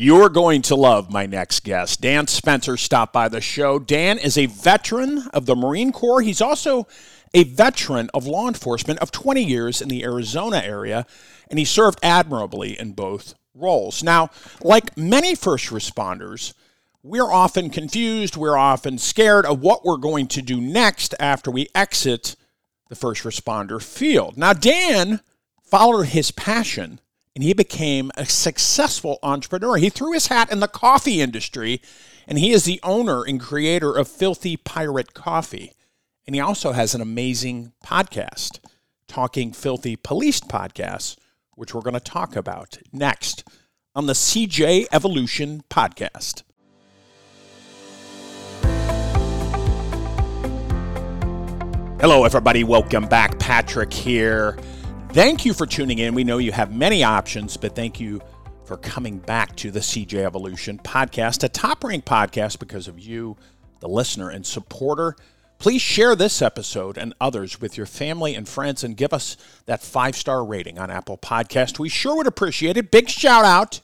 You're going to love my next guest. Dan Spencer stopped by the show. Dan is a veteran of the Marine Corps. He's also a veteran of law enforcement of 20 years in the Arizona area, and he served admirably in both roles. Now, like many first responders, we're often confused, we're often scared of what we're going to do next after we exit the first responder field. Now, Dan followed his passion and he became a successful entrepreneur. He threw his hat in the coffee industry and he is the owner and creator of Filthy Pirate Coffee. And he also has an amazing podcast, Talking Filthy Police Podcast, which we're going to talk about next on the CJ Evolution Podcast. Hello, everybody. Welcome back. Patrick here. Thank you for tuning in. We know you have many options, but thank you for coming back to the CJ Evolution podcast, a top ranked podcast because of you, the listener and supporter. Please share this episode and others with your family and friends and give us that five star rating on Apple Podcast. We sure would appreciate it. Big shout out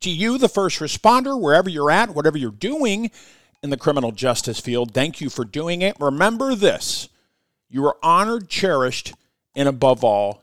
to you, the first responder, wherever you're at, whatever you're doing in the criminal justice field. Thank you for doing it. Remember this you are honored, cherished, and above all,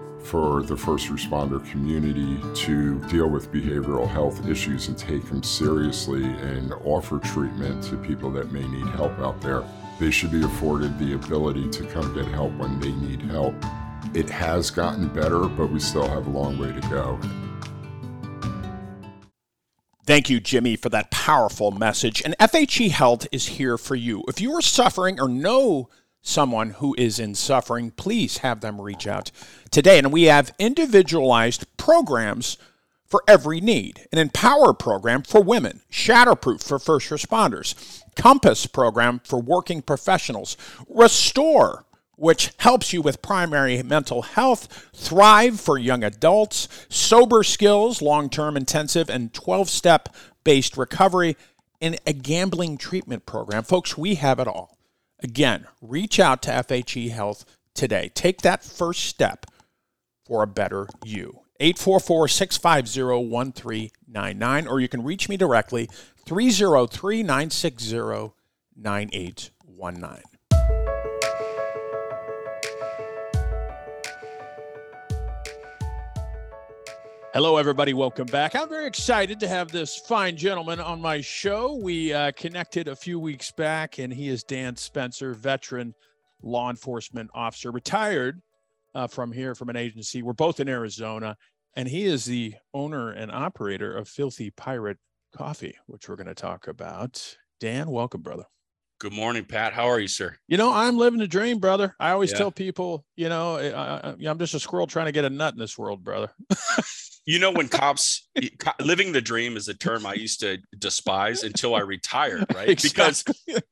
for the first responder community to deal with behavioral health issues and take them seriously and offer treatment to people that may need help out there. They should be afforded the ability to come get help when they need help. It has gotten better, but we still have a long way to go. Thank you, Jimmy, for that powerful message. And FHE Health is here for you. If you are suffering or know someone who is in suffering, please have them reach out today. And we have individualized programs for every need an Empower program for women, Shatterproof for first responders, Compass program for working professionals, Restore. Which helps you with primary mental health, Thrive for young adults, Sober Skills, long term intensive, and 12 step based recovery, and a gambling treatment program. Folks, we have it all. Again, reach out to FHE Health today. Take that first step for a better you. 844 650 1399, or you can reach me directly 303 960 9819. Hello, everybody. Welcome back. I'm very excited to have this fine gentleman on my show. We uh, connected a few weeks back, and he is Dan Spencer, veteran law enforcement officer, retired uh, from here from an agency. We're both in Arizona, and he is the owner and operator of Filthy Pirate Coffee, which we're going to talk about. Dan, welcome, brother. Good morning, Pat. How are you, sir? You know, I'm living the dream, brother. I always yeah. tell people, you know, I, am just a squirrel trying to get a nut in this world, brother. you know when cops living the dream is a term i used to despise until i retired right exactly. because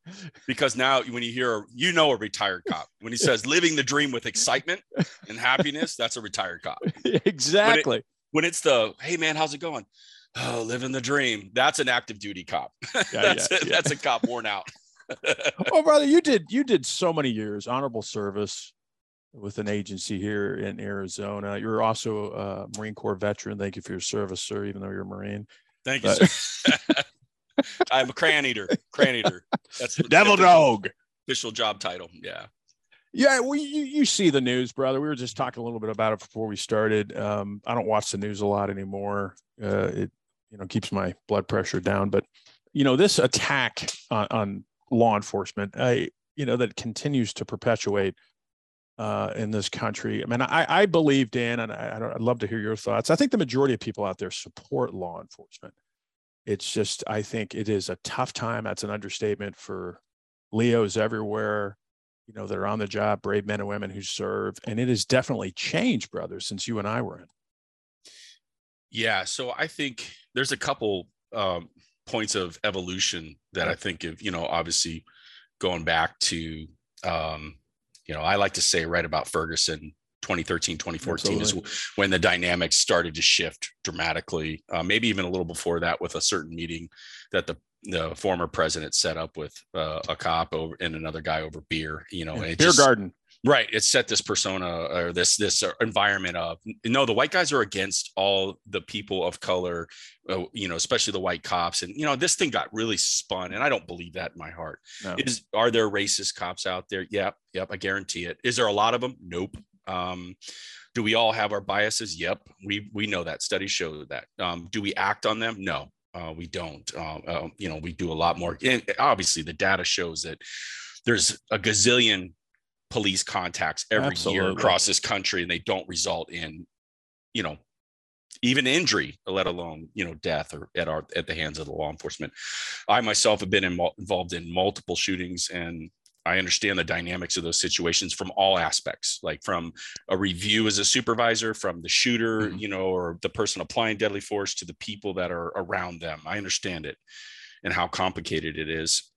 because now when you hear you know a retired cop when he says living the dream with excitement and happiness that's a retired cop exactly when, it, when it's the hey man how's it going oh living the dream that's an active duty cop yeah, that's, yeah, a, yeah. that's a cop worn out oh brother you did you did so many years honorable service with an agency here in Arizona. You're also a Marine Corps veteran. Thank you for your service, sir, even though you're a Marine. Thank you, but- sir. I'm a crayon eater. Crayon eater. That's the devil dog. Official job title. Yeah. Yeah, well, you, you see the news, brother. We were just talking a little bit about it before we started. Um, I don't watch the news a lot anymore. Uh, it, you know, keeps my blood pressure down. But, you know, this attack on, on law enforcement, I, you know, that continues to perpetuate uh, in this country. I mean, I, I believe, Dan, and I, would love to hear your thoughts. I think the majority of people out there support law enforcement. it's just I think it is a tough time. That's an understatement for Leos everywhere, you know, that are on the job, brave men and women who serve. And it has definitely changed, brother, since you and I were in. Yeah. So I think there's a couple um, points of evolution that I think of, you know, obviously going back to, um, you know, I like to say right about Ferguson, 2013 2014 Absolutely. is when the dynamics started to shift dramatically uh, maybe even a little before that with a certain meeting that the the former president set up with uh, a cop over and another guy over beer you know yeah, beer just, garden right it set this persona or this this uh, environment of no the white guys are against all the people of color uh, you know especially the white cops and you know this thing got really spun and i don't believe that in my heart no. is are there racist cops out there yep yep i guarantee it is there a lot of them nope um, do we all have our biases? Yep, we we know that. Studies show that. Um, do we act on them? No, uh, we don't. Uh, uh, you know, we do a lot more. And obviously, the data shows that there's a gazillion police contacts every Absolutely. year across this country, and they don't result in, you know, even injury, let alone you know death or at our at the hands of the law enforcement. I myself have been in, involved in multiple shootings, and I understand the dynamics of those situations from all aspects, like from a review as a supervisor, from the shooter, mm-hmm. you know, or the person applying deadly force to the people that are around them. I understand it and how complicated it is.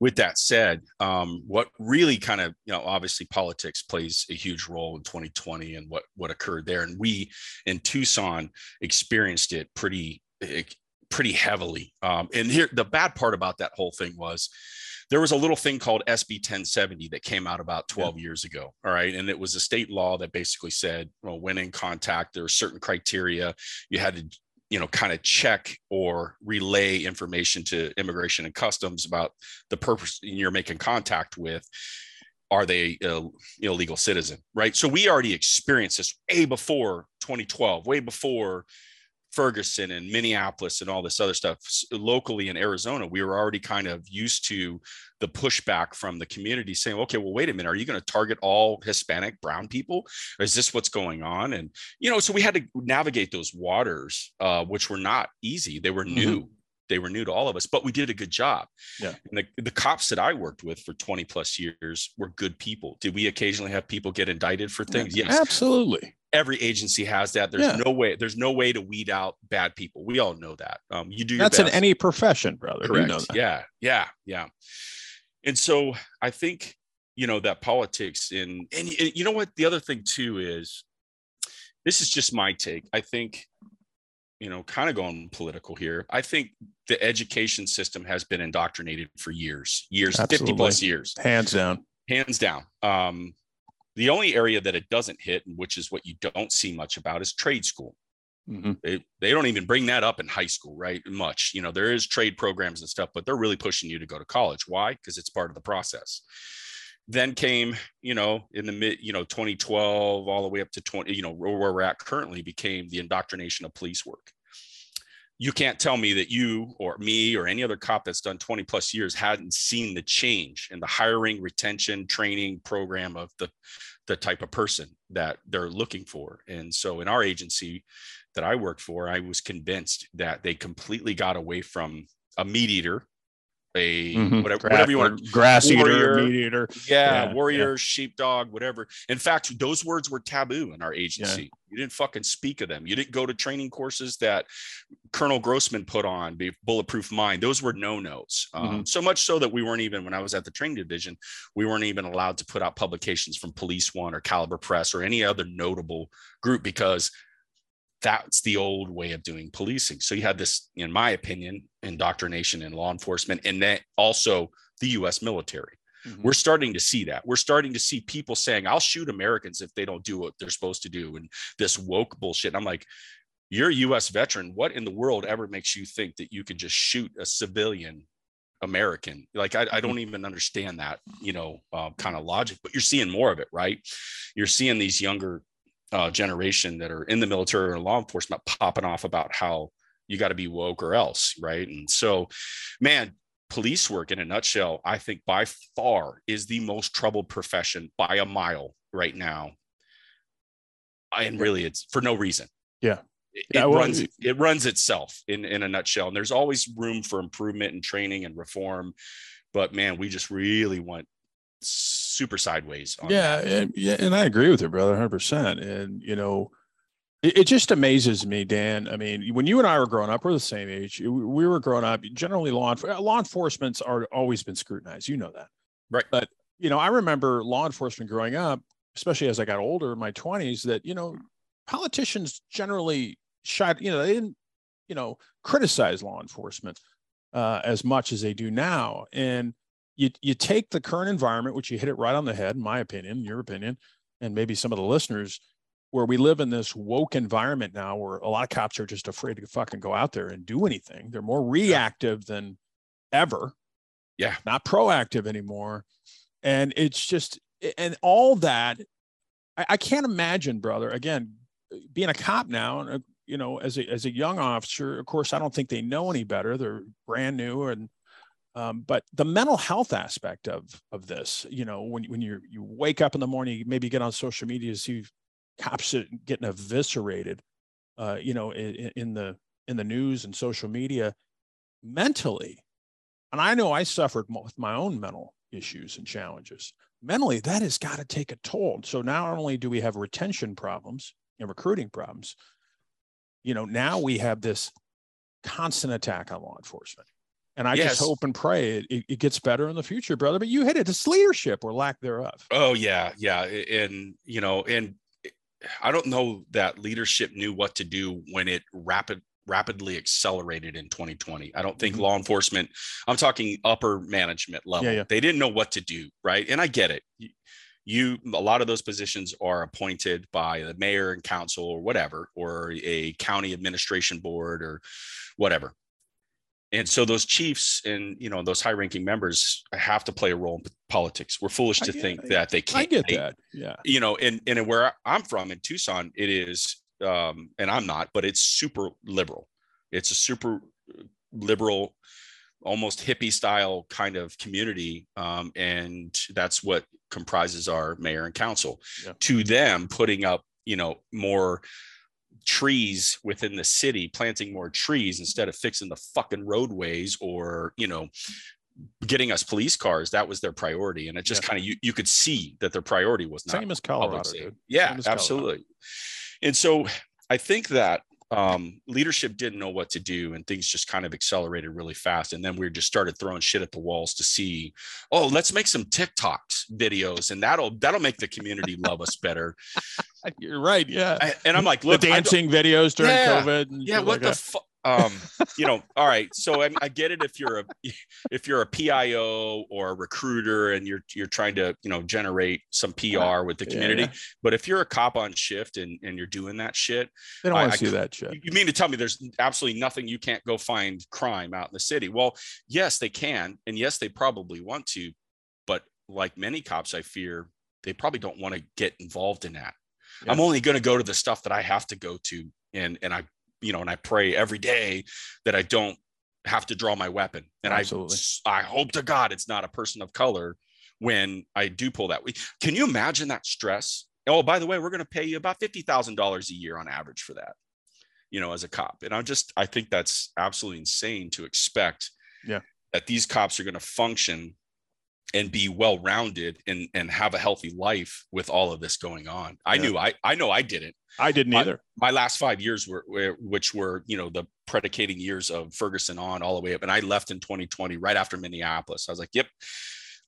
With that said, um, what really kind of, you know, obviously politics plays a huge role in 2020 and what what occurred there, and we in Tucson experienced it pretty eh, pretty heavily. Um, and here, the bad part about that whole thing was there was a little thing called SB 1070 that came out about 12 yeah. years ago. All right. And it was a state law that basically said, well, when in contact, there are certain criteria you had to, you know, kind of check or relay information to immigration and customs about the purpose you're making contact with are they a illegal citizen right? So we already experienced this way before 2012 way before Ferguson and Minneapolis and all this other stuff locally in Arizona, we were already kind of used to the pushback from the community saying, okay, well, wait a minute, are you going to target all Hispanic brown people? Is this what's going on? And, you know, so we had to navigate those waters, uh, which were not easy. They were mm-hmm. new. Mm-hmm. They were new to all of us, but we did a good job. Yeah. And the, the cops that I worked with for 20 plus years were good people. Did we occasionally have people get indicted for things? Yes. Absolutely every agency has that. There's yeah. no way. There's no way to weed out bad people. We all know that. Um, you do. That's in any profession, brother. Correct. You know yeah. Yeah. Yeah. And so I think you know that politics in and, and you know what the other thing too is this is just my take. I think you know kind of going political here. I think the education system has been indoctrinated for years, years, Absolutely. 50 plus years. Hands down. Hands down. Um, the only area that it doesn't hit, which is what you don't see much about, is trade school. Mm-hmm. They, they don't even bring that up in high school, right? Much. You know, there is trade programs and stuff, but they're really pushing you to go to college. Why? Because it's part of the process. Then came, you know, in the mid, you know, 2012, all the way up to 20, you know, where we're at currently became the indoctrination of police work you can't tell me that you or me or any other cop that's done 20 plus years hadn't seen the change in the hiring retention training program of the the type of person that they're looking for. And so in our agency that i worked for i was convinced that they completely got away from a meat eater a mm-hmm. whatever, whatever you want grass warrior, eater meat eater yeah, yeah warrior yeah. sheepdog whatever in fact those words were taboo in our agency yeah. you didn't fucking speak of them you didn't go to training courses that colonel grossman put on be bulletproof mind those were no-nos um, mm-hmm. so much so that we weren't even when i was at the training division we weren't even allowed to put out publications from police one or Calibre Press or any other notable group because that's the old way of doing policing. So you had this, in my opinion, indoctrination in law enforcement, and then also the U.S. military. Mm-hmm. We're starting to see that. We're starting to see people saying, "I'll shoot Americans if they don't do what they're supposed to do," and this woke bullshit. I'm like, you're a U.S. veteran. What in the world ever makes you think that you could just shoot a civilian American. Like I, I, don't even understand that, you know, uh, kind of logic. But you're seeing more of it, right? You're seeing these younger uh, generation that are in the military or law enforcement popping off about how you got to be woke or else, right? And so, man, police work in a nutshell, I think by far is the most troubled profession by a mile right now. And really, it's for no reason. Yeah. it, yeah, well, runs it runs itself in in a nutshell and there's always room for improvement and training and reform but man we just really went super sideways yeah and, yeah and i agree with you brother 100% and you know it, it, just amazes me dan i mean when you and i were growing up we're the same age we were growing up generally law, law enforcement's are always been scrutinized you know that right but you know i remember law enforcement growing up especially as i got older in my 20s that you know politicians generally shot, you know, they didn't, you know, criticize law enforcement uh, as much as they do now. And you you take the current environment, which you hit it right on the head, in my opinion, your opinion, and maybe some of the listeners, where we live in this woke environment now where a lot of cops are just afraid to fucking go out there and do anything. They're more reactive than ever. Yeah. Not proactive anymore. And it's just, and all that, I, I can't imagine, brother, again, being a cop now, and uh, you know, as a as a young officer, of course, I don't think they know any better. They're brand new, and um, but the mental health aspect of of this, you know, when when you you wake up in the morning, maybe get on social media see cops getting eviscerated, uh, you know, in, in the in the news and social media, mentally, and I know I suffered with my own mental issues and challenges. Mentally, that has got to take a toll. So not only do we have retention problems, and recruiting problems. You know, now we have this constant attack on law enforcement. And I yes. just hope and pray it, it, gets better in the future, brother. But you hit it. It's leadership or lack thereof. Oh, yeah. Yeah. And, you know, and I don't know that leadership knew what to do when it rapid rapidly accelerated in 2020. I don't think mm-hmm. law enforcement, I'm talking upper management level, yeah, yeah. they didn't know what to do. Right. And I get it you a lot of those positions are appointed by the mayor and council or whatever or a county administration board or whatever and so those chiefs and you know those high ranking members have to play a role in politics. We're foolish to get, think I, that they can't i get they, that. Yeah. you know and and where i'm from in tucson it is um and i'm not but it's super liberal. It's a super liberal almost hippie style kind of community um, and that's what comprises our mayor and council. Yeah. to them putting up you know more trees within the city planting more trees instead of fixing the fucking roadways or you know getting us police cars that was their priority and it just yeah. kind of you, you could see that their priority was not same as colorado dude. yeah absolutely colorado. and so i think that um, leadership didn't know what to do and things just kind of accelerated really fast and then we just started throwing shit at the walls to see oh let's make some tiktoks videos and that'll that'll make the community love us better. You're right yeah. I, and i'm like look the dancing videos during yeah, covid yeah what like the fuck um you know all right so I, I, get it if you're a if you're a pio or a recruiter and you're you're trying to you know generate some pr with the community yeah, yeah. but if you're a cop on shift and and you're doing that shit they don't want to see that shit you mean to tell me there's absolutely nothing you can't go find crime out in the city well yes they can and yes they probably want to but like many cops i fear they probably don't want to get involved in that yeah. i'm only going to go to the stuff that i have to go to and and i you know, and I pray every day that I don't have to draw my weapon. And Absolutely. I, I hope to God it's not a person of color when I do pull that. Can you imagine that stress? Oh, by the way, we're going to pay you about fifty thousand dollars a year on average for that. You know, as a cop, and I'm just, I think that's absolutely insane to expect. Yeah. That these cops are going to function and be well rounded and and have a healthy life with all of this going on. I yeah. knew I I know I didn't. I didn't my, either. My last five years were, were, which were you know the predicating years of Ferguson on all the way up, and I left in 2020 right after Minneapolis. I was like, yep,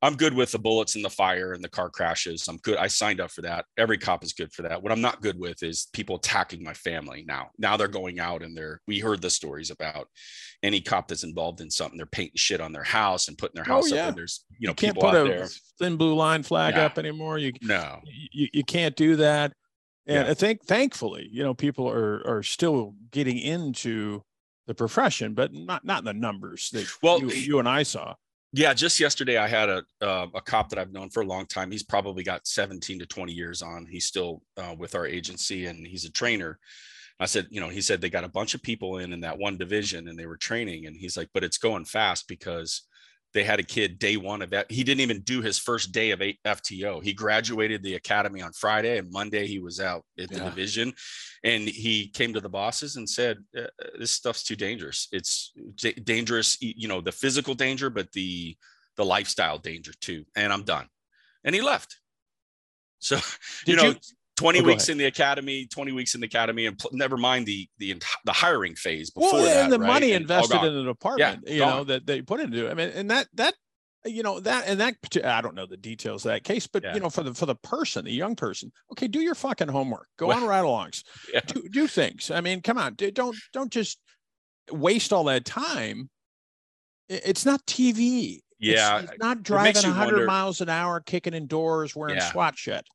I'm good with the bullets and the fire and the car crashes. I'm good. I signed up for that. Every cop is good for that. What I'm not good with is people attacking my family now. Now they're going out and they're, we heard the stories about any cop that's involved in something, they're painting shit on their house and putting their oh, house oh, yeah. up. And there's, you know, you can't people put out a there. thin blue line flag no. up anymore. You, no, you, you can't do that. And yeah. I think thankfully, you know, people are, are still getting into the profession, but not, not in the numbers that well, you, eh, you and I saw. Yeah, just yesterday I had a uh, a cop that I've known for a long time. He's probably got 17 to 20 years on. He's still uh, with our agency and he's a trainer. I said, you know, he said they got a bunch of people in in that one division and they were training and he's like, but it's going fast because they had a kid day one of that. He didn't even do his first day of FTO. He graduated the academy on Friday, and Monday he was out at the yeah. division. And he came to the bosses and said, uh, uh "This stuff's too dangerous. It's d- dangerous, you know, the physical danger, but the the lifestyle danger too. And I'm done." And he left. So, you know, you, 20 oh, weeks in the academy 20 weeks in the academy and pl- never mind the the the hiring phase before well, and that, the right? money and invested in an apartment yeah, you gone. know that they put into it i mean and that that you know that and that i don't know the details of that case but yeah. you know for the for the person the young person okay do your fucking homework go well, on ride-alongs yeah. do, do things i mean come on don't don't just waste all that time it's not tv yeah it's, it's not driving 100 wonder, miles an hour kicking indoors wearing yeah. SWAT shit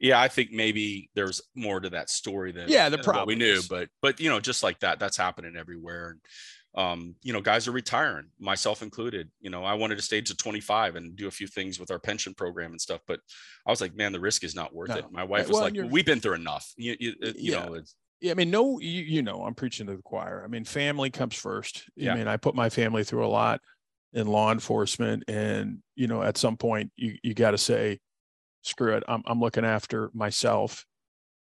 yeah, I think maybe there's more to that story than yeah, the problem we knew, but but you know, just like that, that's happening everywhere. And um, you know, guys are retiring, myself included. You know, I wanted to stay to 25 and do a few things with our pension program and stuff, but I was like, man, the risk is not worth no. it. My wife was well, like, we've been through enough. You, you, you yeah. know, it's yeah, I mean, no, you, you know, I'm preaching to the choir. I mean, family comes first. Yeah. I mean, I put my family through a lot in law enforcement, and you know, at some point, you you got to say, screw it, I'm, I'm looking after myself,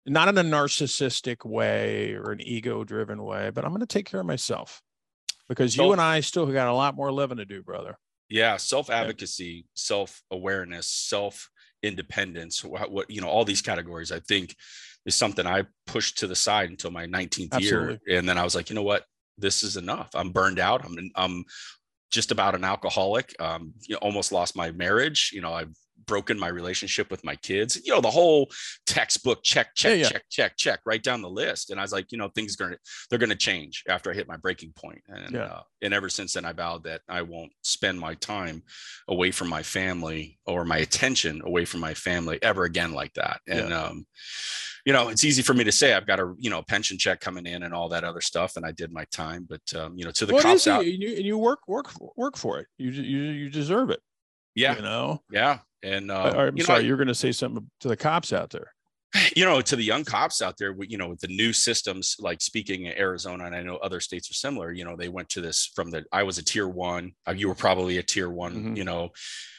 not in a narcissistic way or an ego driven way, but I'm going to take care of myself because so, you and I still got a lot more living to do, brother. Yeah. Self advocacy, yeah. self awareness, self independence, what, what, you know, all these categories, I think is something I pushed to the side until my 19th Absolutely. year. And then I was like, you know what? This is enough. I'm burned out. I'm, I'm just about an alcoholic. Um, you know, almost lost my marriage. You know, I've broken my relationship with my kids. You know, the whole textbook check, check, yeah, yeah. check, check, check, right down the list. And I was like, you know, things are gonna they're gonna change after I hit my breaking point. And yeah. uh, and ever since then, I vowed that I won't spend my time away from my family or my attention away from my family ever again like that. And um, you know, it's easy for me to say I've got a you know pension check coming in and all that other stuff, and I did my time. But um, you know, to the cops out, and you, and you work work work for it. You you you deserve it. Yeah, you know. Yeah, and uh, I'm you sorry, know, you're going to say something to the cops out there. You know, to the young cops out there, you know, with the new systems, like speaking in Arizona, and I know other states are similar. You know, they went to this from the. I was a tier one. Uh, you were probably a tier one. Mm-hmm. You know,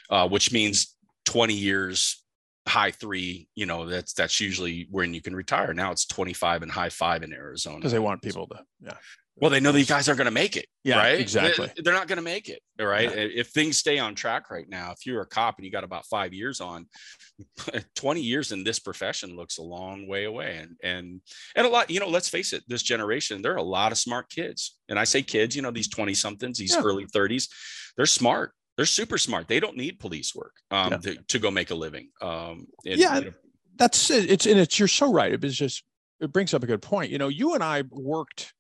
uh, which means 20 years high three, you know, that's that's usually when you can retire. Now it's 25 and high five in Arizona. Because they want people to, yeah. Well, they know these guys aren't going to make it. Yeah, right. Exactly. They're not going to make it. Right. Yeah. If things stay on track right now, if you're a cop and you got about five years on, 20 years in this profession looks a long way away. And and and a lot, you know, let's face it, this generation, there are a lot of smart kids. And I say kids, you know, these 20 somethings, these yeah. early 30s, they're smart they're super smart. They don't need police work um, yeah. to, to, go make a living. Um, and, yeah, you know, that's it's and it's you're so right. It was just it brings up a good point. You know, you and I worked.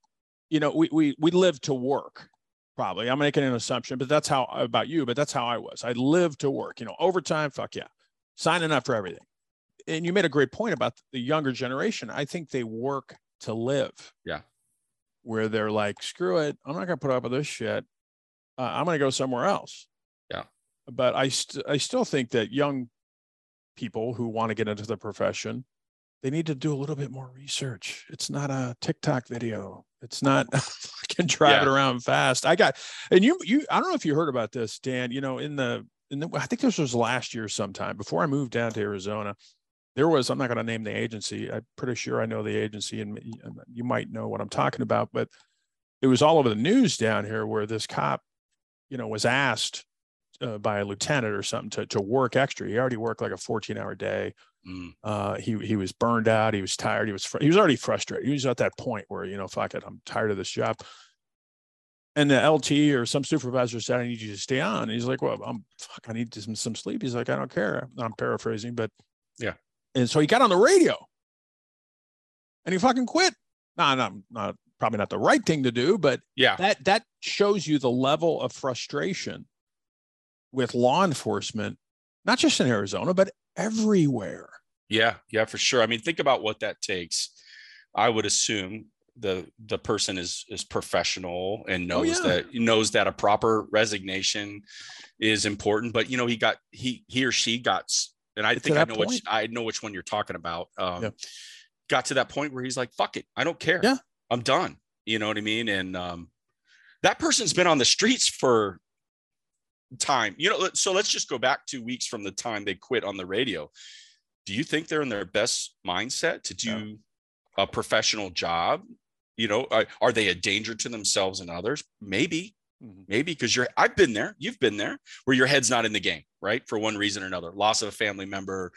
You know, we we we lived to work. Probably, I'm making an assumption, but that's how about you. But that's how I was. I lived to work. You know, overtime. Fuck yeah, signing up for everything. And you made a great point about the younger generation. I think they work to live. Yeah. Where they're like, screw it, I'm not going to put up with this shit. Uh, I'm going to go somewhere else Yeah. but I st- I still think that young people who want to get into the profession, they need to do a little bit more research. It's not a TikTok video. It's not fucking driving yeah. around fast. I got, and you you I don't know if you heard about this, Dan. You know, in the in the I think this was last year sometime before I moved down to Arizona. There was I'm not going to name the agency. I'm pretty sure I know the agency, and you might know what I'm talking about. But it was all over the news down here where this cop, you know, was asked uh, by a lieutenant or something to, to work extra. He already worked like a 14 hour day. Mm. Uh, he, he was burned out. He was tired. He was, fr- he was already frustrated. He was at that point where, you know, fuck it, I'm tired of this job. And the LT or some supervisor said, I need you to stay on. And he's like, well, I'm fuck, I need some, some sleep. He's like, I don't care. I'm paraphrasing, but yeah. And so he got on the radio and he fucking quit. No, not, not probably not the right thing to do, but yeah, that, that shows you the level of frustration with law enforcement, not just in Arizona, but everywhere. Yeah, yeah, for sure. I mean, think about what that takes. I would assume the the person is is professional and oh, knows oh, yeah. that knows that a proper resignation is important. But you know, he got he he or she got, and I think I know point. which I know which one you're talking about. Um, yeah. Got to that point where he's like, "Fuck it, I don't care. Yeah, I'm done." You know what I mean? And um, that person's been on the streets for time, you know, so let's just go back two weeks from the time they quit on the radio. Do you think they're in their best mindset to do a professional job? You know, are, are, they a danger to themselves and others? Maybe, mm-hmm. maybe because you're, I've been there, you've been there where your head's not in the game, right? For one reason or another, loss of a family member,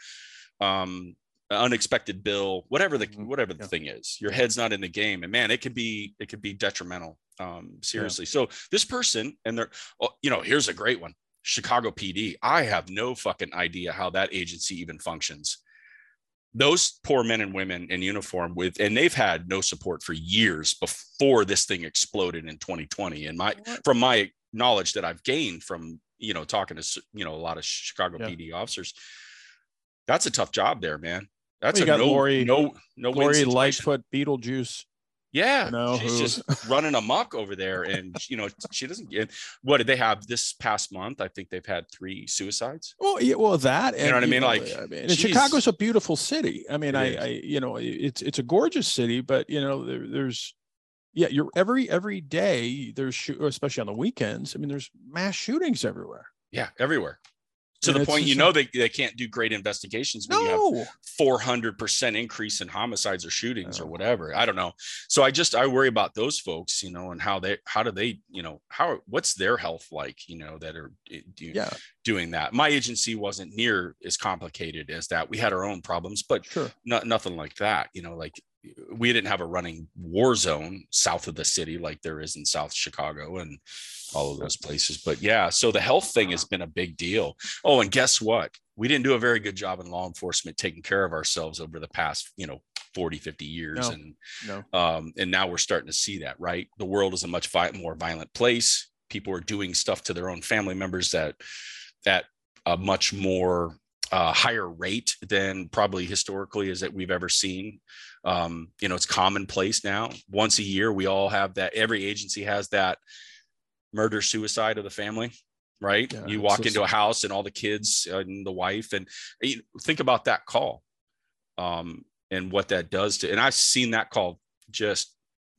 um, unexpected bill, whatever the mm-hmm. whatever the yeah. thing is, your head's not in the game, and man, it could be it could be detrimental. Um, seriously. Yeah. So this person, and they're, oh, you know, here's a great one. Chicago PD. I have no fucking idea how that agency even functions. Those poor men and women in uniform with, and they've had no support for years before this thing exploded in 2020. And my, from my knowledge that I've gained from, you know, talking to, you know, a lot of Chicago yeah. PD officers, that's a tough job there, man. That's well, a no, Lori, no, no, Lori Lightfoot Beetlejuice. Yeah, she's who... just running amok over there, and you know she doesn't get. What did they have this past month? I think they've had three suicides. Well, yeah, well that you know what I mean. Know, like, I mean, Chicago's a beautiful city. I mean, I, I, you know, it's it's a gorgeous city, but you know, there, there's, yeah, you're every every day there's especially on the weekends. I mean, there's mass shootings everywhere. Yeah, everywhere to the point you know they, they can't do great investigations when no. you have 400% increase in homicides or shootings or whatever i don't know so i just i worry about those folks you know and how they how do they you know how what's their health like you know that are eh, do, yeah. doing that my agency wasn't near as complicated as that we had our own problems but sure. not, nothing like that you know like we didn't have a running war zone south of the city like there is in south chicago and all of those places. But yeah, so the health thing has been a big deal. Oh, and guess what? We didn't do a very good job in law enforcement taking care of ourselves over the past, you know, 40, 50 years. No, and no. Um, and now we're starting to see that, right? The world is a much vi- more violent place. People are doing stuff to their own family members that at a much more uh, higher rate than probably historically as that we've ever seen. Um, you know, it's commonplace now. Once a year, we all have that. Every agency has that murder suicide of the family right yeah, you walk into a house and all the kids and the wife and you think about that call um, and what that does to and i've seen that call just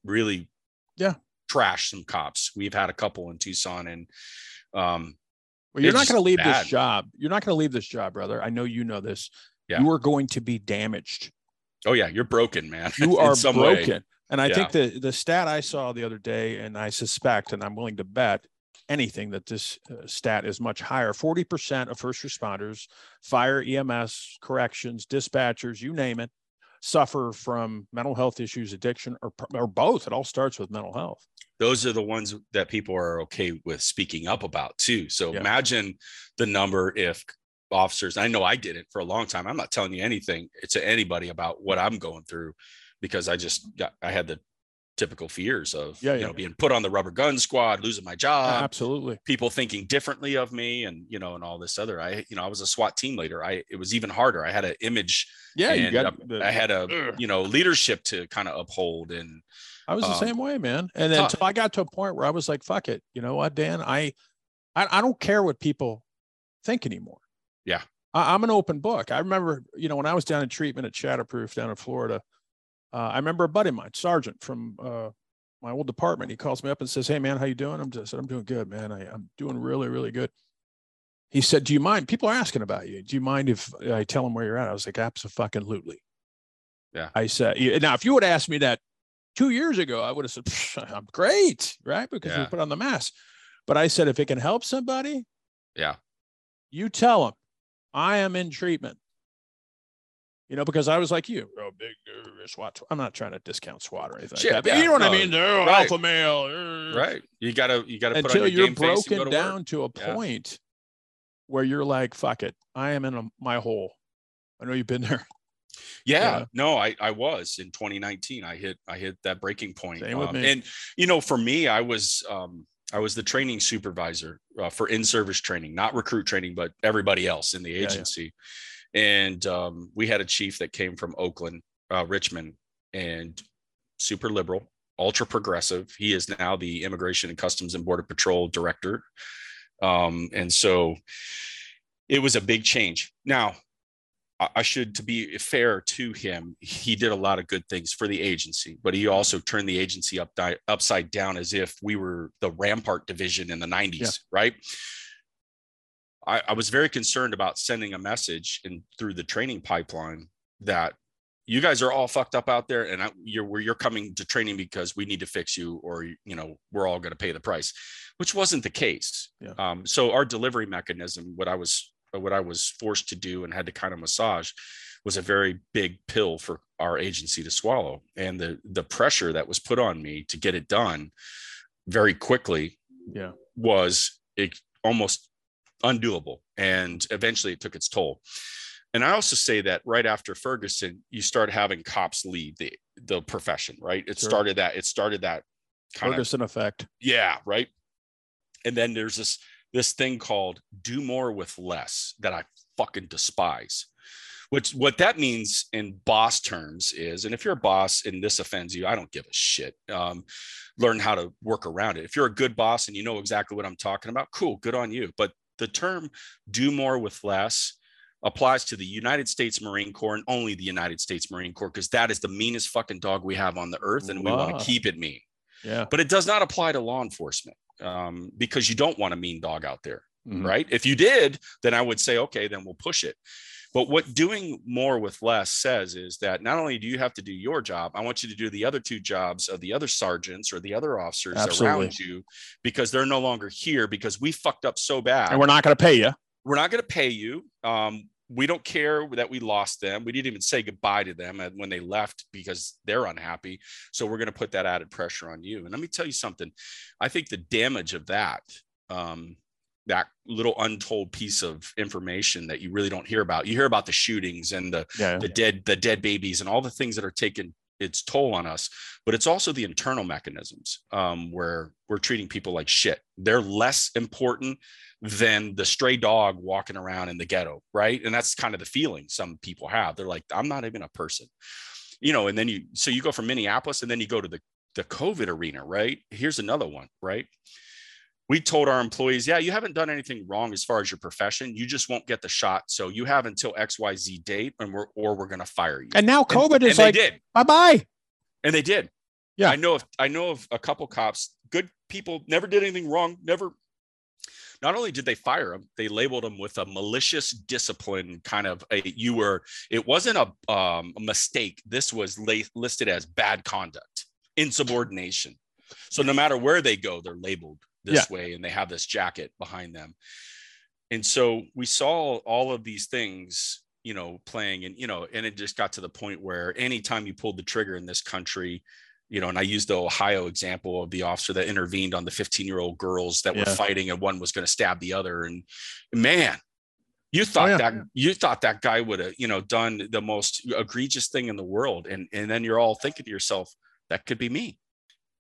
really yeah trash some cops we've had a couple in tucson and um well, you're not going to leave bad. this job you're not going to leave this job brother i know you know this yeah. you are going to be damaged oh yeah you're broken man you are broken way. And I yeah. think the the stat I saw the other day, and I suspect, and I'm willing to bet anything that this uh, stat is much higher. 40% of first responders, fire, EMS, corrections, dispatchers, you name it, suffer from mental health issues, addiction, or, or both. It all starts with mental health. Those are the ones that people are okay with speaking up about too. So yeah. imagine the number if officers, I know I did it for a long time. I'm not telling you anything to anybody about what I'm going through because I just got I had the typical fears of yeah, you yeah. know being put on the rubber gun squad, losing my job, absolutely, people thinking differently of me, and you know, and all this other. I you know I was a SWAT team leader. I it was even harder. I had an image. Yeah, you got the, I had a ugh. you know leadership to kind of uphold and. I was the um, same way, man. And then I got to a point where I was like, "Fuck it," you know what, Dan? I, I, I don't care what people think anymore. Yeah, I, I'm an open book. I remember, you know, when I was down in treatment at Shatterproof down in Florida, uh, I remember a buddy of mine, sergeant from uh, my old department. He calls me up and says, "Hey man, how you doing?" I'm just, "I'm doing good, man. I, am doing really, really good." He said, "Do you mind? People are asking about you. Do you mind if I tell them where you're at?" I was like, "Absolutely." Yeah. I said, "Now, if you would ask me that two years ago, I would have said, I'm great, right? Because yeah. we put on the mask." But I said, if it can help somebody, yeah, you tell them I am in treatment you know, because I was like you, oh, big uh, SWAT. I'm not trying to discount SWAT or anything. Yeah, like yeah, you know what no, I mean? They're right. alpha male. Uh, right. You gotta, you gotta until you're broken to down work. to a point yeah. where you're like, fuck it, I am in a, my hole. I know you've been there. Yeah, yeah, no, I I was in 2019. I hit I hit that breaking point. Um. And you know, for me, I was um I was the training supervisor uh, for in-service training, not recruit training, but everybody else in the agency. And um, we had a chief that came from Oakland, uh, Richmond, and super liberal, ultra progressive. He is now the Immigration and Customs and Border Patrol director. Um, and so it was a big change. Now, I should, to be fair to him, he did a lot of good things for the agency, but he also turned the agency up upside down as if we were the Rampart division in the 90s, yeah. right? I, I was very concerned about sending a message and through the training pipeline that you guys are all fucked up out there and I, you're you're coming to training because we need to fix you or you know we're all going to pay the price which wasn't the case yeah. um, so our delivery mechanism what i was what i was forced to do and had to kind of massage was a very big pill for our agency to swallow and the the pressure that was put on me to get it done very quickly yeah was it almost undoable and eventually it took its toll and I also say that right after Ferguson, you start having cops leave the the profession, right? It sure. started that it started that kind Ferguson of effect. Yeah, right. And then there's this this thing called do more with less that I fucking despise. Which what that means in boss terms is, and if you're a boss and this offends you, I don't give a shit. Um, learn how to work around it. If you're a good boss and you know exactly what I'm talking about, cool, good on you. But the term do more with less applies to the United States Marine Corps and only the United States Marine Corps because that is the meanest fucking dog we have on the earth and wow. we want to keep it mean. Yeah. But it does not apply to law enforcement um, because you don't want a mean dog out there, mm-hmm. right? If you did, then I would say, okay, then we'll push it. But what doing more with less says is that not only do you have to do your job, I want you to do the other two jobs of the other sergeants or the other officers Absolutely. around you because they're no longer here because we fucked up so bad. And we're not going to pay you. We're not going to pay you. Um, we don't care that we lost them. We didn't even say goodbye to them when they left because they're unhappy. So we're going to put that added pressure on you. And let me tell you something. I think the damage of that, um, that little untold piece of information that you really don't hear about. You hear about the shootings and the yeah. the dead the dead babies and all the things that are taken its toll on us, but it's also the internal mechanisms um, where we're treating people like shit. They're less important than the stray dog walking around in the ghetto, right? And that's kind of the feeling some people have. They're like, I'm not even a person, you know. And then you, so you go from Minneapolis, and then you go to the the COVID arena, right? Here's another one, right? We told our employees, yeah, you haven't done anything wrong as far as your profession. You just won't get the shot. So you have until XYZ date, and we're or we're gonna fire you. And now COVID and, is and like, bye bye. And they did. Yeah, I know. Of, I know of a couple cops, good people, never did anything wrong, never not only did they fire him, they labeled him with a malicious discipline kind of a you were it wasn't a, um, a mistake. This was la- listed as bad conduct, insubordination. So no matter where they go, they're labeled this yeah. way and they have this jacket behind them. And so we saw all of these things, you know, playing and you know, and it just got to the point where anytime you pulled the trigger in this country, you know, and I used the Ohio example of the officer that intervened on the 15 year old girls that yeah. were fighting and one was going to stab the other. And man, you thought oh, yeah. that you thought that guy would have, you know, done the most egregious thing in the world. And, and then you're all thinking to yourself, that could be me.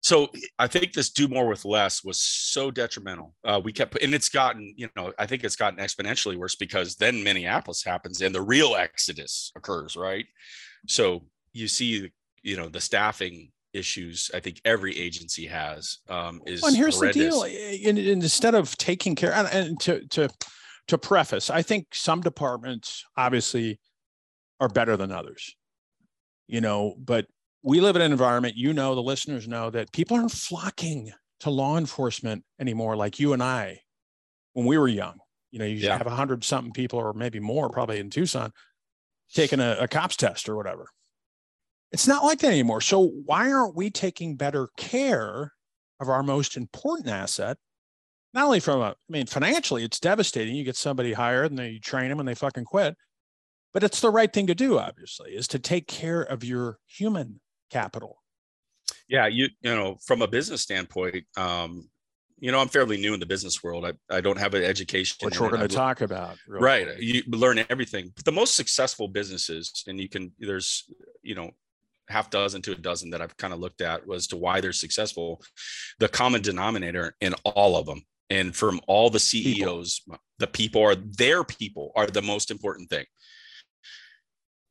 So I think this do more with less was so detrimental. Uh, we kept, and it's gotten, you know, I think it's gotten exponentially worse because then Minneapolis happens and the real exodus occurs, right? So you see, you know, the staffing issues I think every agency has um, is. Well, and here's horrendous. the deal: in, in, instead of taking care, and, and to to to preface, I think some departments obviously are better than others. You know, but we live in an environment. You know, the listeners know that people aren't flocking to law enforcement anymore like you and I when we were young. You know, you yeah. have a hundred something people, or maybe more, probably in Tucson, taking a, a cops test or whatever. It's not like that anymore. So why aren't we taking better care of our most important asset? Not only from a, I mean, financially, it's devastating. You get somebody hired and then you train them and they fucking quit. But it's the right thing to do, obviously, is to take care of your human capital. Yeah, you you know, from a business standpoint, um, you know, I'm fairly new in the business world. I, I don't have an education. Which we're going to talk about. Right. You learn everything. But the most successful businesses, and you can, there's, you know, half dozen to a dozen that I've kind of looked at was to why they're successful. The common denominator in all of them, and from all the CEOs, people. the people are their people are the most important thing.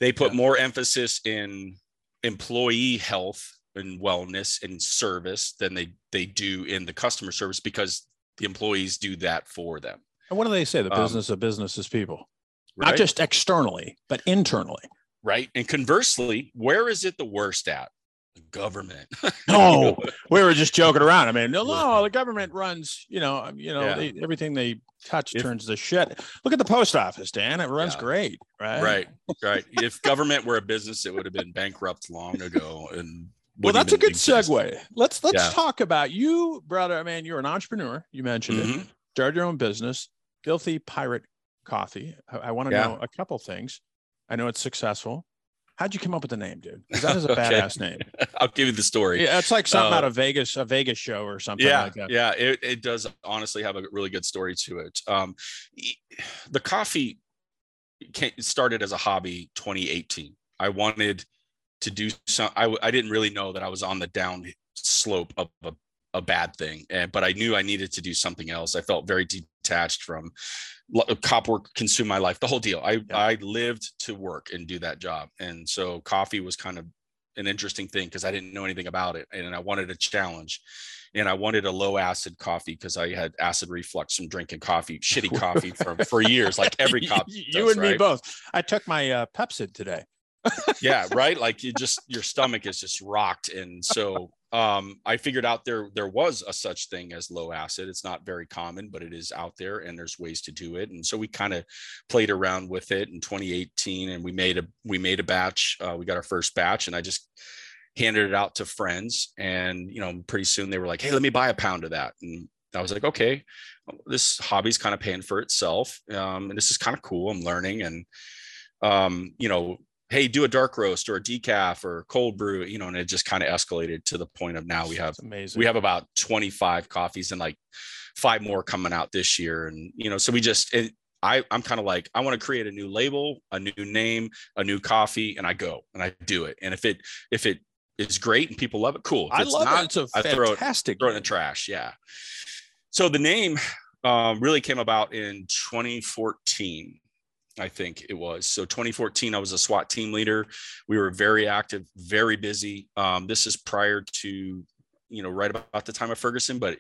They put yeah. more emphasis in employee health and wellness and service than they they do in the customer service because the employees do that for them. And what do they say? The um, business um, of business is people, right? not just externally, but internally right? And conversely, where is it the worst at? Government. no, we were just joking around. I mean, no, no the government runs, you know, um, you know, yeah. they, everything they touch if, turns to shit. Look at the post office, Dan. It runs yeah. great, right? Right, right. if government were a business, it would have been bankrupt long ago. And well, that's a good exist. segue. Let's let's yeah. talk about you, brother. I mean, you're an entrepreneur. You mentioned mm-hmm. it. Started your own business, Filthy Pirate Coffee. I, I want to know a couple things. I know it's successful. How'd you come up with the name, dude? Because that is a okay. badass name. I'll give you the story. Yeah, it's like something uh, out of Vegas, a Vegas show or something yeah, like that. Yeah, it, it does honestly have a really good story to it. Um, the coffee started as a hobby 2018. I wanted to do some, I, I didn't really know that I was on the down slope of a, a bad thing, and, but I knew I needed to do something else. I felt very detached from cop work consume my life the whole deal. I yeah. i lived to work and do that job. And so coffee was kind of an interesting thing because i didn't know anything about it and i wanted a challenge and i wanted a low acid coffee because i had acid reflux from drinking coffee shitty coffee for, for years like every cop you does, and right? me both. I took my uh, Pepcid today. Yeah right? Like you just your stomach is just rocked and so um, I figured out there there was a such thing as low acid. It's not very common, but it is out there, and there's ways to do it. And so we kind of played around with it in 2018, and we made a we made a batch. Uh, we got our first batch, and I just handed it out to friends. And you know, pretty soon they were like, "Hey, let me buy a pound of that." And I was like, "Okay, this hobby's kind of paying for itself, um, and this is kind of cool. I'm learning." And um, you know, hey, do a dark roast or a decaf or cold brew, you know, and it just kind of escalated to the point of now we have amazing. we have about 25 coffees and like five more coming out this year. And, you know, so we just, it, I, I'm kind of like, I want to create a new label, a new name, a new coffee, and I go and I do it. And if it, if it is great and people love it, cool. If I love not, it. It's a I fantastic. Throw it, throw it in the trash. Yeah. So the name um, really came about in 2014 I think it was. So 2014, I was a SWAT team leader. We were very active, very busy. Um, this is prior to, you know, right about the time of Ferguson, but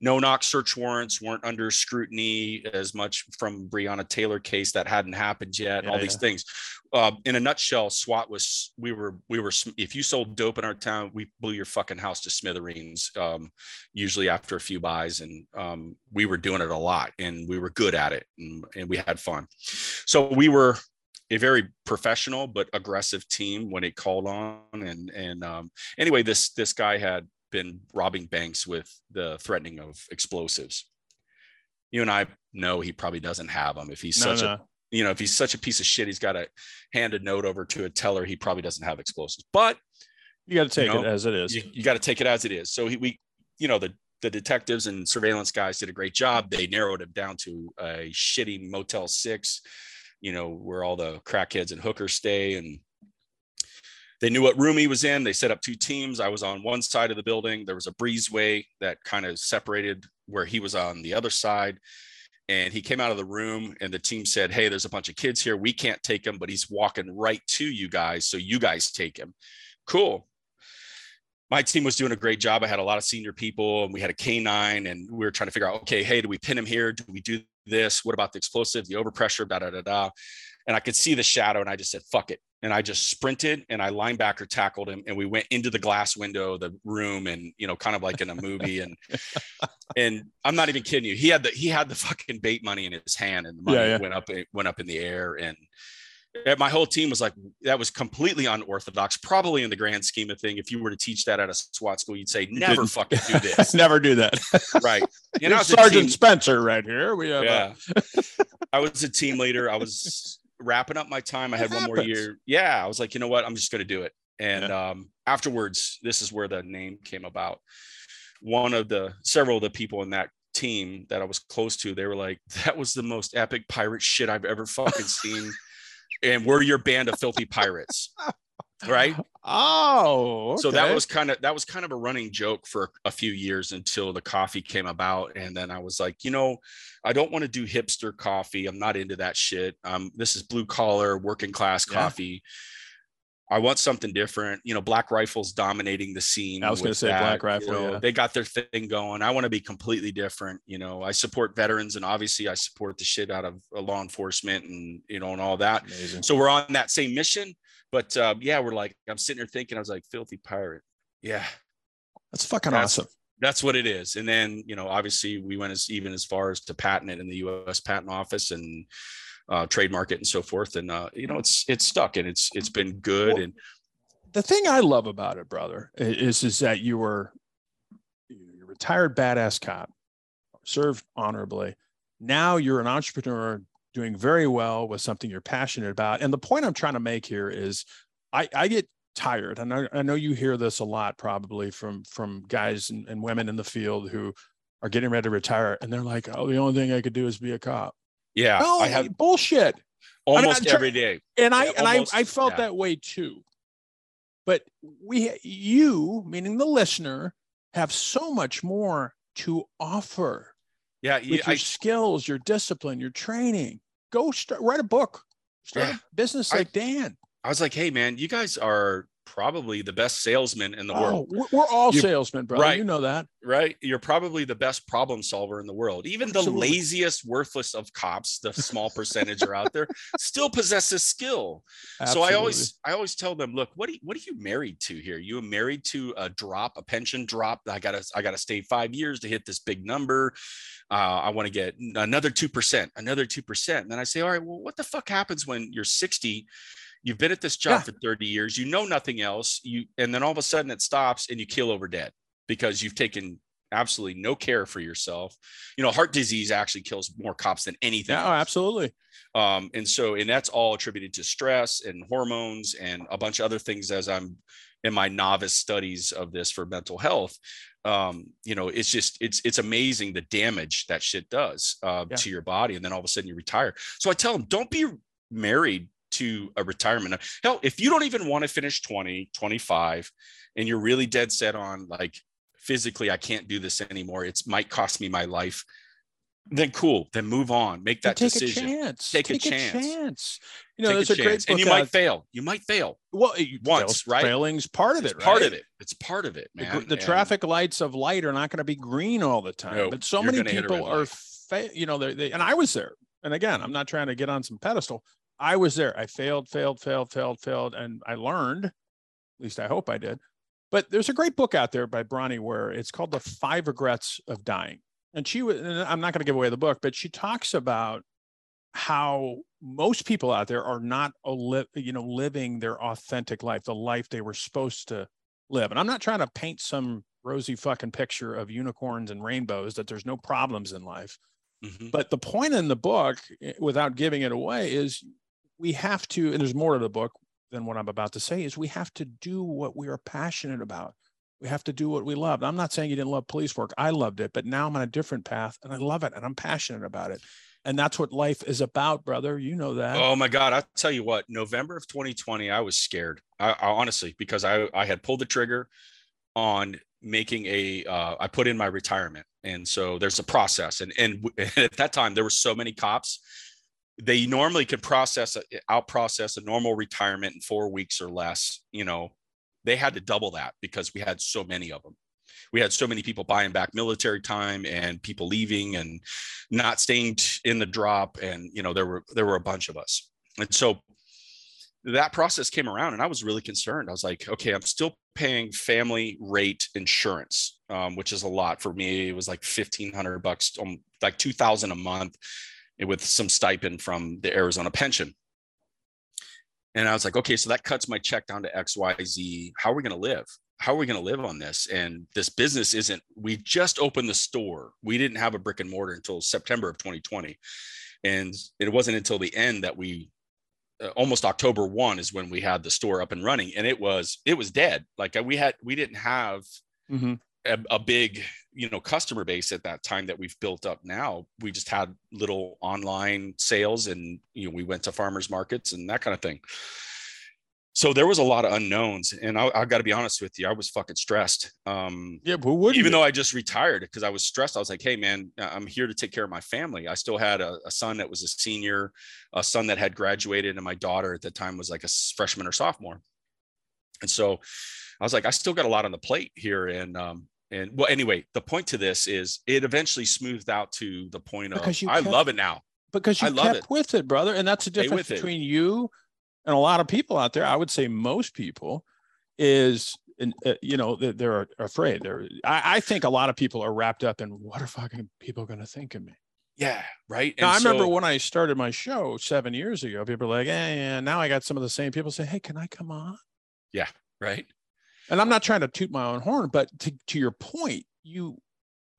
no knock search warrants weren't under scrutiny as much from Breonna Taylor case that hadn't happened yet. Yeah, all yeah. these things. Uh, in a nutshell, SWAT was we were we were if you sold dope in our town, we blew your fucking house to smithereens. Um, usually after a few buys, and um, we were doing it a lot, and we were good at it, and, and we had fun. So we were a very professional but aggressive team when it called on and and um, anyway this this guy had been robbing banks with the threatening of explosives. You and I know he probably doesn't have them. If he's no, such no. a you know, if he's such a piece of shit, he's got to hand a note over to a teller. He probably doesn't have explosives, but you got to take you know, it as it is. You, you got to take it as it is. So he, we, you know, the the detectives and surveillance guys did a great job. They narrowed him down to a shitty Motel Six, you know, where all the crackheads and hookers stay, and they knew what room he was in. They set up two teams. I was on one side of the building. There was a breezeway that kind of separated where he was on the other side. And he came out of the room, and the team said, Hey, there's a bunch of kids here. We can't take him, but he's walking right to you guys. So you guys take him. Cool. My team was doing a great job. I had a lot of senior people, and we had a canine, and we were trying to figure out, okay, hey, do we pin him here? Do we do this? What about the explosive, the overpressure, da da da da? And I could see the shadow, and I just said, fuck it and I just sprinted and I linebacker tackled him and we went into the glass window of the room and you know kind of like in a movie and and I'm not even kidding you he had the he had the fucking bait money in his hand and the money yeah, yeah. went up it went up in the air and my whole team was like that was completely unorthodox probably in the grand scheme of thing if you were to teach that at a SWAT school you'd say never fucking do this. Never do that. Right. You know Sergeant team, Spencer right here. We have yeah. A- I was a team leader. I was wrapping up my time. I had one more year. Yeah, I was like, you know what? I'm just going to do it. And yeah. um, afterwards, this is where the name came about. One of the several of the people in that team that I was close to, they were like, "That was the most epic pirate shit I've ever fucking seen." and we're your band of filthy pirates right oh okay. so that was kind of that was kind of a running joke for a few years until the coffee came about and then i was like you know i don't want to do hipster coffee i'm not into that shit um this is blue collar working class coffee I want something different. You know, Black Rifle's dominating the scene. I was going to say that. Black Rifle. You know, yeah. They got their thing going. I want to be completely different. You know, I support veterans and obviously I support the shit out of law enforcement and, you know, and all that. Amazing. So we're on that same mission. But uh, yeah, we're like, I'm sitting here thinking, I was like, filthy pirate. Yeah, That's fucking That's- awesome. that's what it is. And then, you know, obviously we went as even as far as to patent it in the US patent office and uh, trademark it and so forth. And, uh, you know, it's, it's stuck and it's, it's been good. Well, and the thing I love about it, brother, is is that you were you're a retired badass cop, served honorably. Now you're an entrepreneur doing very well with something you're passionate about. And the point I'm trying to make here is I, I get tired. And I, I know you hear this a lot probably from from guys and, and women in the field who are getting ready to retire and they're like, oh, the only thing I could do is be a cop. yeah, No, I have bullshit. almost try- every day. and I Yeah, and almost, I, I felt yeah. that way too. But we, you, meaning the listener, have so much more to offer Yeah. with your I, skills, your discipline, your training. Go start, write a book, start Yeah. a business I- like Dan. I was like, Hey man, you guys are probably the best salesman in the Oh, world, we're, all You- salesmen, brother. right. You know that. right? You're probably the best problem solver in the world. Even the Absolutely. laziest, worthless of cops, the small percentage are out there, still possess this skill. So I always, I always tell them, look, what are you, what are you married to here? You are married to a drop, a pension drop. I gotta, I gotta stay five years to hit this big number. Uh, I want to get another two percent, another two percent. And then I say, all right, well, what the fuck happens when you're 60? You've been at this job Yeah. for 30 years. You know nothing else. You and then all of a sudden it stops and you kill over dead because you've taken absolutely no care for yourself. You know, heart disease actually kills more cops than anything. Oh, else. absolutely. Um, and so, and that's all attributed to stress and hormones and a bunch of other things as I'm in my novice studies of this for mental health. Um, you know, it's just, it's, it's amazing the damage that shit does uh, Yeah. to your body. And then all of a sudden you retire. So I tell them, don't be married to a retirement. Hell, if you don't even want to finish 20, 25, and you're really dead set on like physically, I can't do this anymore. It's might cost me my life. Then cool. Then move on. Make that decision. take decision. a chance. Take a take chance. chance. You know, Take there's a a, great chance. book and you might fail. You might fail. well, you- once, right? Failing's part of It's it. part of it. It's part of it, The man. the, And- traffic lights of light are not going to be green all the time No, but so many a people are fa- you know they they and i was there and again i'm not trying to get on some pedestal i was there i failed failed failed failed failed and i learned at least i hope i did but there's a great book out there by Bronnie Ware. It's called The Five Regrets of Dying. And she was, and I'm not going to give away the book, but she talks about how most people out there are not, you know, living their authentic life, the life they were supposed to live. And I'm not trying to paint some rosy fucking picture of unicorns and rainbows that there's no problems in life. Mhm. But the point in the book, eh, without giving it away, is we have to, and there's more to the book than what I'm about to say, is we have to do what we are passionate about. We have to do what we love. I'm not saying you didn't love police work. I loved it, but now I'm on a different path and I love it and I'm passionate about it. And that's what life is about, brother. You know that. Oh my God. I'll tell you what, November of 2020, I was scared. I, I honestly, because I, I had pulled the trigger on making a, uh, I put in my retirement. And so there's a process. And, and w- at that time, there were so many cops. They normally could process, out process a normal retirement in four weeks or less. You know, they had to double that because we had so many of them. We had so many people buying back military time and people leaving and not staying in the drop. And, you know, there were, there were a bunch of us. And so that process came around and I was really concerned. I was like, okay, I'm still paying family rate insurance, um, which is a lot for me. It was like 1500 bucks, um, like 2000 a month with some stipend from the Arizona pension. And I was like, okay, so that cuts my check down to X, Y, Z. How are we going to live? How are we going to live on this? And this business isn't, we just opened the store. We didn't have a brick and mortar until September of 2020. And it wasn't until the end that we uh, almost October 1 is when we had the store up and running and it was it was dead like uh, we had we didn't have Mhm. a, a big you know customer base at that time that we've built up now we just had little online sales and you know we went to farmers markets and that kind of thing so there was a lot of unknowns and i, I got to be honest with you i was fucking stressed um Yeah, who would even though I just retired because I was stressed, I was like, "Hey, man, I'm here to take care of my family." I still had a, a son that was a senior, a son that had graduated, and my daughter at the time was like a freshman or sophomore. And so I was like, I still got a lot on the plate here. And, um, and well, anyway, the point to this is it eventually smoothed out to the point of I love it now. Because you I kept it. with it, brother. And that's the difference between it. you and a lot of people out there. I would say most people is and uh, you know they're afraid they're I, I, think a lot of people are wrapped up in what are fucking people going to think of me yeah right now, i remember when i started my show seven years ago people were like hey yeah now i got some of the same people say hey can i come on yeah right and i'm not trying to toot my own horn but to, to your point you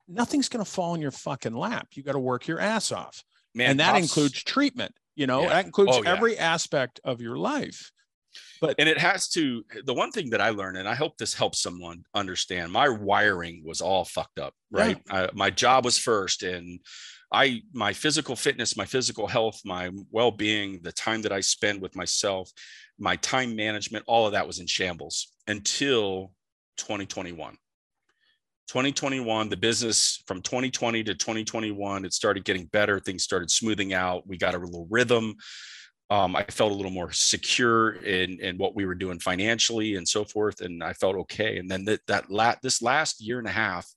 nothing's going to fall in your fucking lap you got to work your ass off Man, and that includes treatment you know yeah. that includes oh, yeah. every aspect of your life but and it has to the one thing that i learned and i hope this helps someone understand my wiring was all fucked up right yeah. I, my job was first and i my physical fitness my physical health my well-being the time that i spend with myself my time management all of that was in shambles until 2021 2021 the business from 2020 to 2021 it started getting better things started smoothing out we got a little rhythm um, I felt a little more secure in, in what we were doing financially and so forth. And I felt okay. And then that, that la- this last year and a half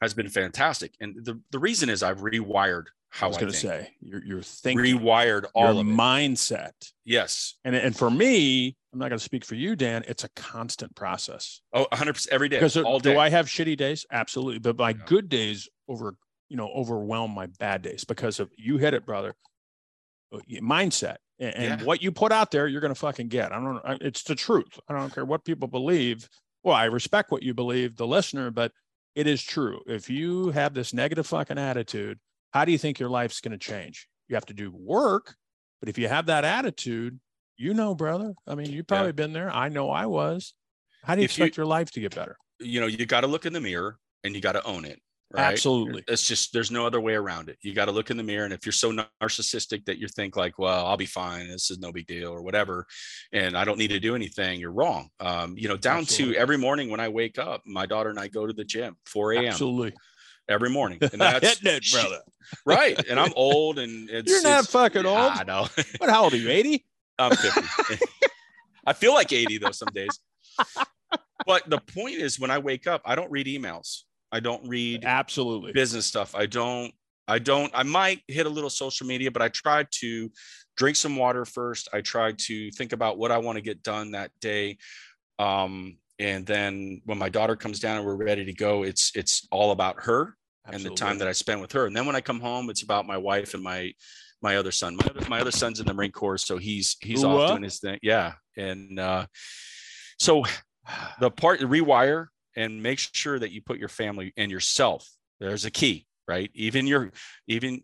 has been fantastic. And the, the reason is I've rewired how I was going to say you're, you're thinking rewired all your mindset. Yes. And, and for me, I'm not going to speak for you, Dan. It's a constant process. Oh, 100% every day. Because all day. do I have shitty days? Absolutely. But my yeah. good days over, you know, overwhelm my bad days because of you hit it, brother. Uh, mindset and, yeah. what you put out there, you're going to fucking get. I don't know. It's the truth. I don't care what people believe. Well, I respect what you believe, the listener, but it is true. If you have this negative fucking attitude, how do you think your life's going to change? You have to do work, but if you have that attitude, you know, brother. I mean, you've probably yeah. been there. I know I was. How do you if expect you, your life to get better? You know, you got to look in the mirror and you got to own it. Right? Absolutely. It's just there's no other way around it. You got to look in the mirror, and if you're so narcissistic that you think like, "Well, I'll be fine. This is no big deal," or whatever, and I don't need to do anything, you're wrong. Um, you know, down Absolutely. to every morning when I wake up, my daughter and I go to the gym 4 a.m. Absolutely. Every morning, and that's it, brother. right, and I'm old, and it's, you're not it's, fucking old. I know. But how old are you? 80? I'm 50. I feel like 80 though some days. But the point is, when I wake up, I don't read emails. I don't read absolutely business stuff. I don't I don't I might hit a little social media, but I try to drink some water first. I try to think about what I want to get done that day. Um, and then when my daughter comes down and we're ready to go, it's it's all about her Absolutely. and the time that I spend with her. And then when I come home, it's about my wife and my my other son. My other, my other son's in the Marine Corps, so he's he's what? off doing his thing. Yeah, and uh, so the part rewire and make sure that you put your family and yourself there's a key right even your even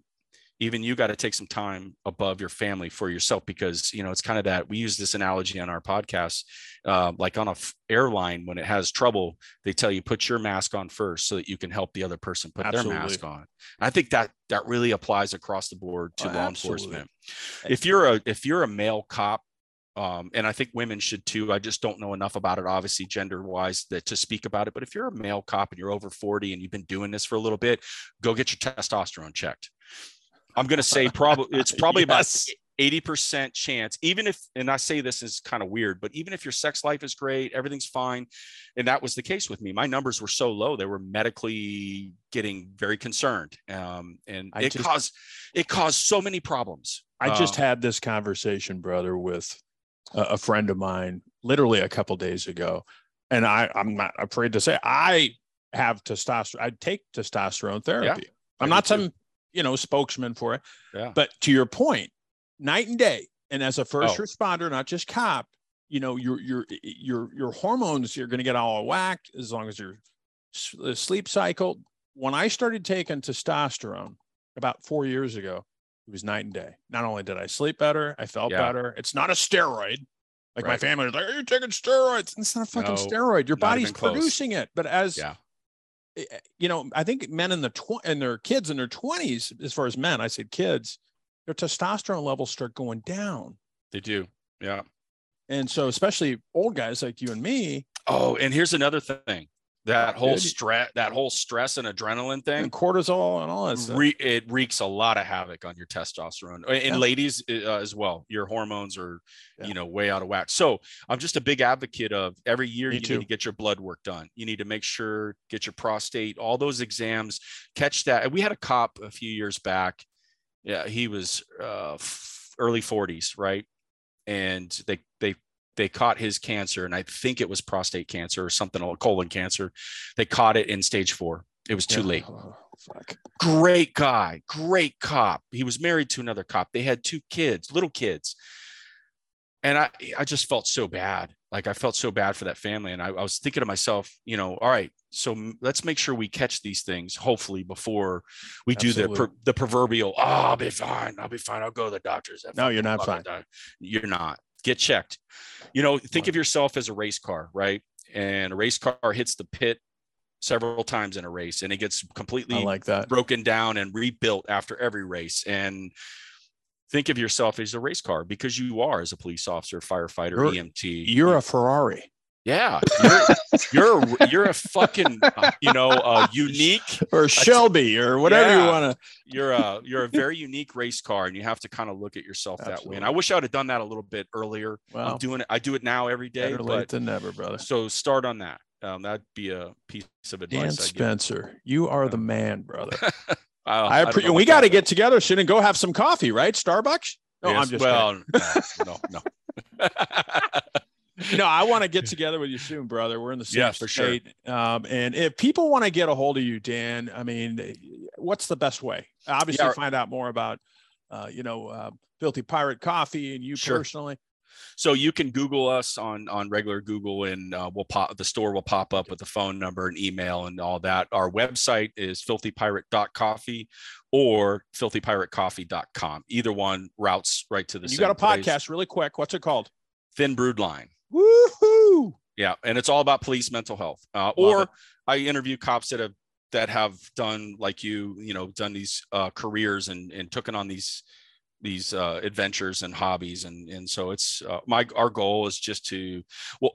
even you got to take some time above your family for yourself because you know it's kind of that we use this analogy on our podcast uh, like on a f- airline when it has trouble they tell you put your mask on first so that you can help the other person put absolutely. their mask on and i think that that really applies across the board to oh, law absolutely. enforcement if you're a if you're a male cop um, and I think women should too. I just don't know enough about it, obviously, gender wise, that to speak about it. But if you're a male cop and you're over 40 and you've been doing this for a little bit, go get your testosterone checked. I'm going to say probably it's probably yes. about 80% chance, even if, and I say this is kind of weird, but even if your sex life is great, everything's fine. And that was the case with me. My numbers were so low, they were medically getting very concerned. Um, and I it just, caused, it caused so many problems. I just um, had this conversation, brother, with a friend of mine literally a couple days ago, and I I'm not afraid to say I have testosterone. I take testosterone therapy. Yeah, I'm not some. You know spokesman for it. Yeah. But to your point, night and day, and as a first oh. responder, not just cop, you know your your your your hormones you're going to get all whacked as long as your uh, sleep cycle. When I started taking testosterone about four years ago, it was night and day. Not only did I sleep better, I felt yeah. better. It's not a steroid. Like right. my family was like, Are you taking steroids? It's not a fucking no, steroid. Your body's producing it. But as yeah. Eh, eh, you know, I think men in the tw- and their kids in their 20s, as far as men, I said kids, their testosterone levels start going down. They do. Yeah. And so especially old guys like you and me. Oh, and here's another thing. That whole stress that whole stress and adrenaline thing and cortisol and all that stuff. Re- it wreaks a lot of havoc on your testosterone and yeah. ladies uh, as well your hormones are yeah. you know way out of whack so i'm just a big advocate of every year Me you too. need to get your blood work done you need to make sure get your prostate all those exams catch that we had a cop a few years back yeah he was uh, early 40s right and they they they caught his cancer, and I think it was prostate cancer or something, colon cancer. They caught it in stage four. It was too yeah. late. Oh, great guy, great cop. He was married to another cop. They had two kids, little kids. And I, I just felt so bad. Like I felt so bad for that family. And I, I was thinking to myself, you know, all right, so let's make sure we catch these things, hopefully, before we Absolutely. do the the proverbial. Oh, I'll be fine. I'll be fine. I'll go to the doctors. No, you're not fine. You're not get checked. You know, think of yourself as a race car, right? And a race car hits the pit several times in a race and it gets completely I like that. broken down and rebuilt after every race. And think of yourself as a race car because you are as a police officer, firefighter, you're, EMT. You're a Ferrari. Yeah, you're you're, you're a fucking uh, you know uh, unique or Shelby or whatever yeah, you want to. You're a you're a very unique race car, and you have to kind of look at yourself Absolutely. that way. And I wish I would have done that a little bit earlier. Well, I'm doing it. I do it now every day. Better late than never, brother. So start on that. Um, that'd be a piece of advice. Dan Spencer, you are the man, brother. I, I, I we got to get together soon and go have some coffee, right? Starbucks. No, yes, I'm just well, no, no. no. no, I want to get together with you soon, brother. We're in the same for state. Sure. Um, and if people want to get a hold of you, Dan, I mean, what's the best way? Obviously, yeah. find out more about, uh, you know, uh, Filthy Pirate Coffee and you sure. personally. So you can Google us on on regular Google, and uh, we'll pop the store will pop up with the phone number and email and all that. Our website is filthypirate.coffee or filthypiratecoffee.com. Either one routes right to the. you got a podcast, really quick. What's it called? Thin Brewed Line. Woohoo! Yeah, and it's all about police mental health. Uh, or it. I interview cops that have that have done like you, you know, done these uh, careers and and taken on these these uh, adventures and hobbies, and and so it's uh, my our goal is just to well.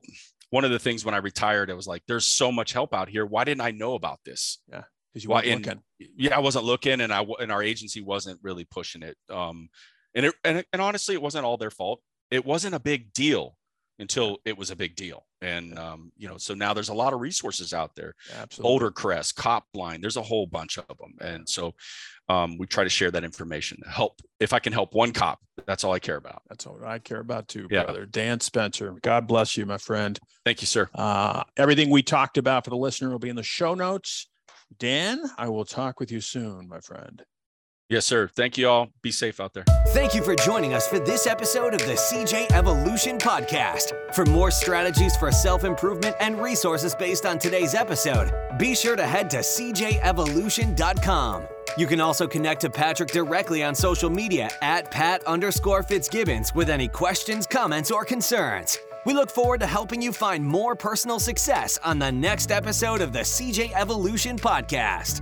One of the things when I retired, it was like, "There's so much help out here. Why didn't I know about this?" Yeah, because you weren't and, looking. Yeah, I wasn't looking, and I and our agency wasn't really pushing it. Um, and it and, and honestly, it wasn't all their fault. It wasn't a big deal until it was a big deal. And um, you know, so now there's a lot of resources out there. Absolutely. Boulder Crest, Copline, there's a whole bunch of them. And so um, we try to share that information. Help if I can help one cop, that's all I care about. That's all I care about too, yeah. brother. Dan Spencer. God bless you, my friend. Thank you, sir. Uh, everything we talked about for the listener will be in the show notes. Dan, I will talk with you soon, my friend. Yes, sir. Thank you all. Be safe out there. Thank you for joining us for this episode of the CJ Evolution Podcast. For more strategies for self improvement and resources based on today's episode, be sure to head to cjevolution.com. You can also connect to Patrick directly on social media at Pat underscore Fitzgibbons with any questions, comments, or concerns. We look forward to helping you find more personal success on the next episode of the CJ Evolution Podcast.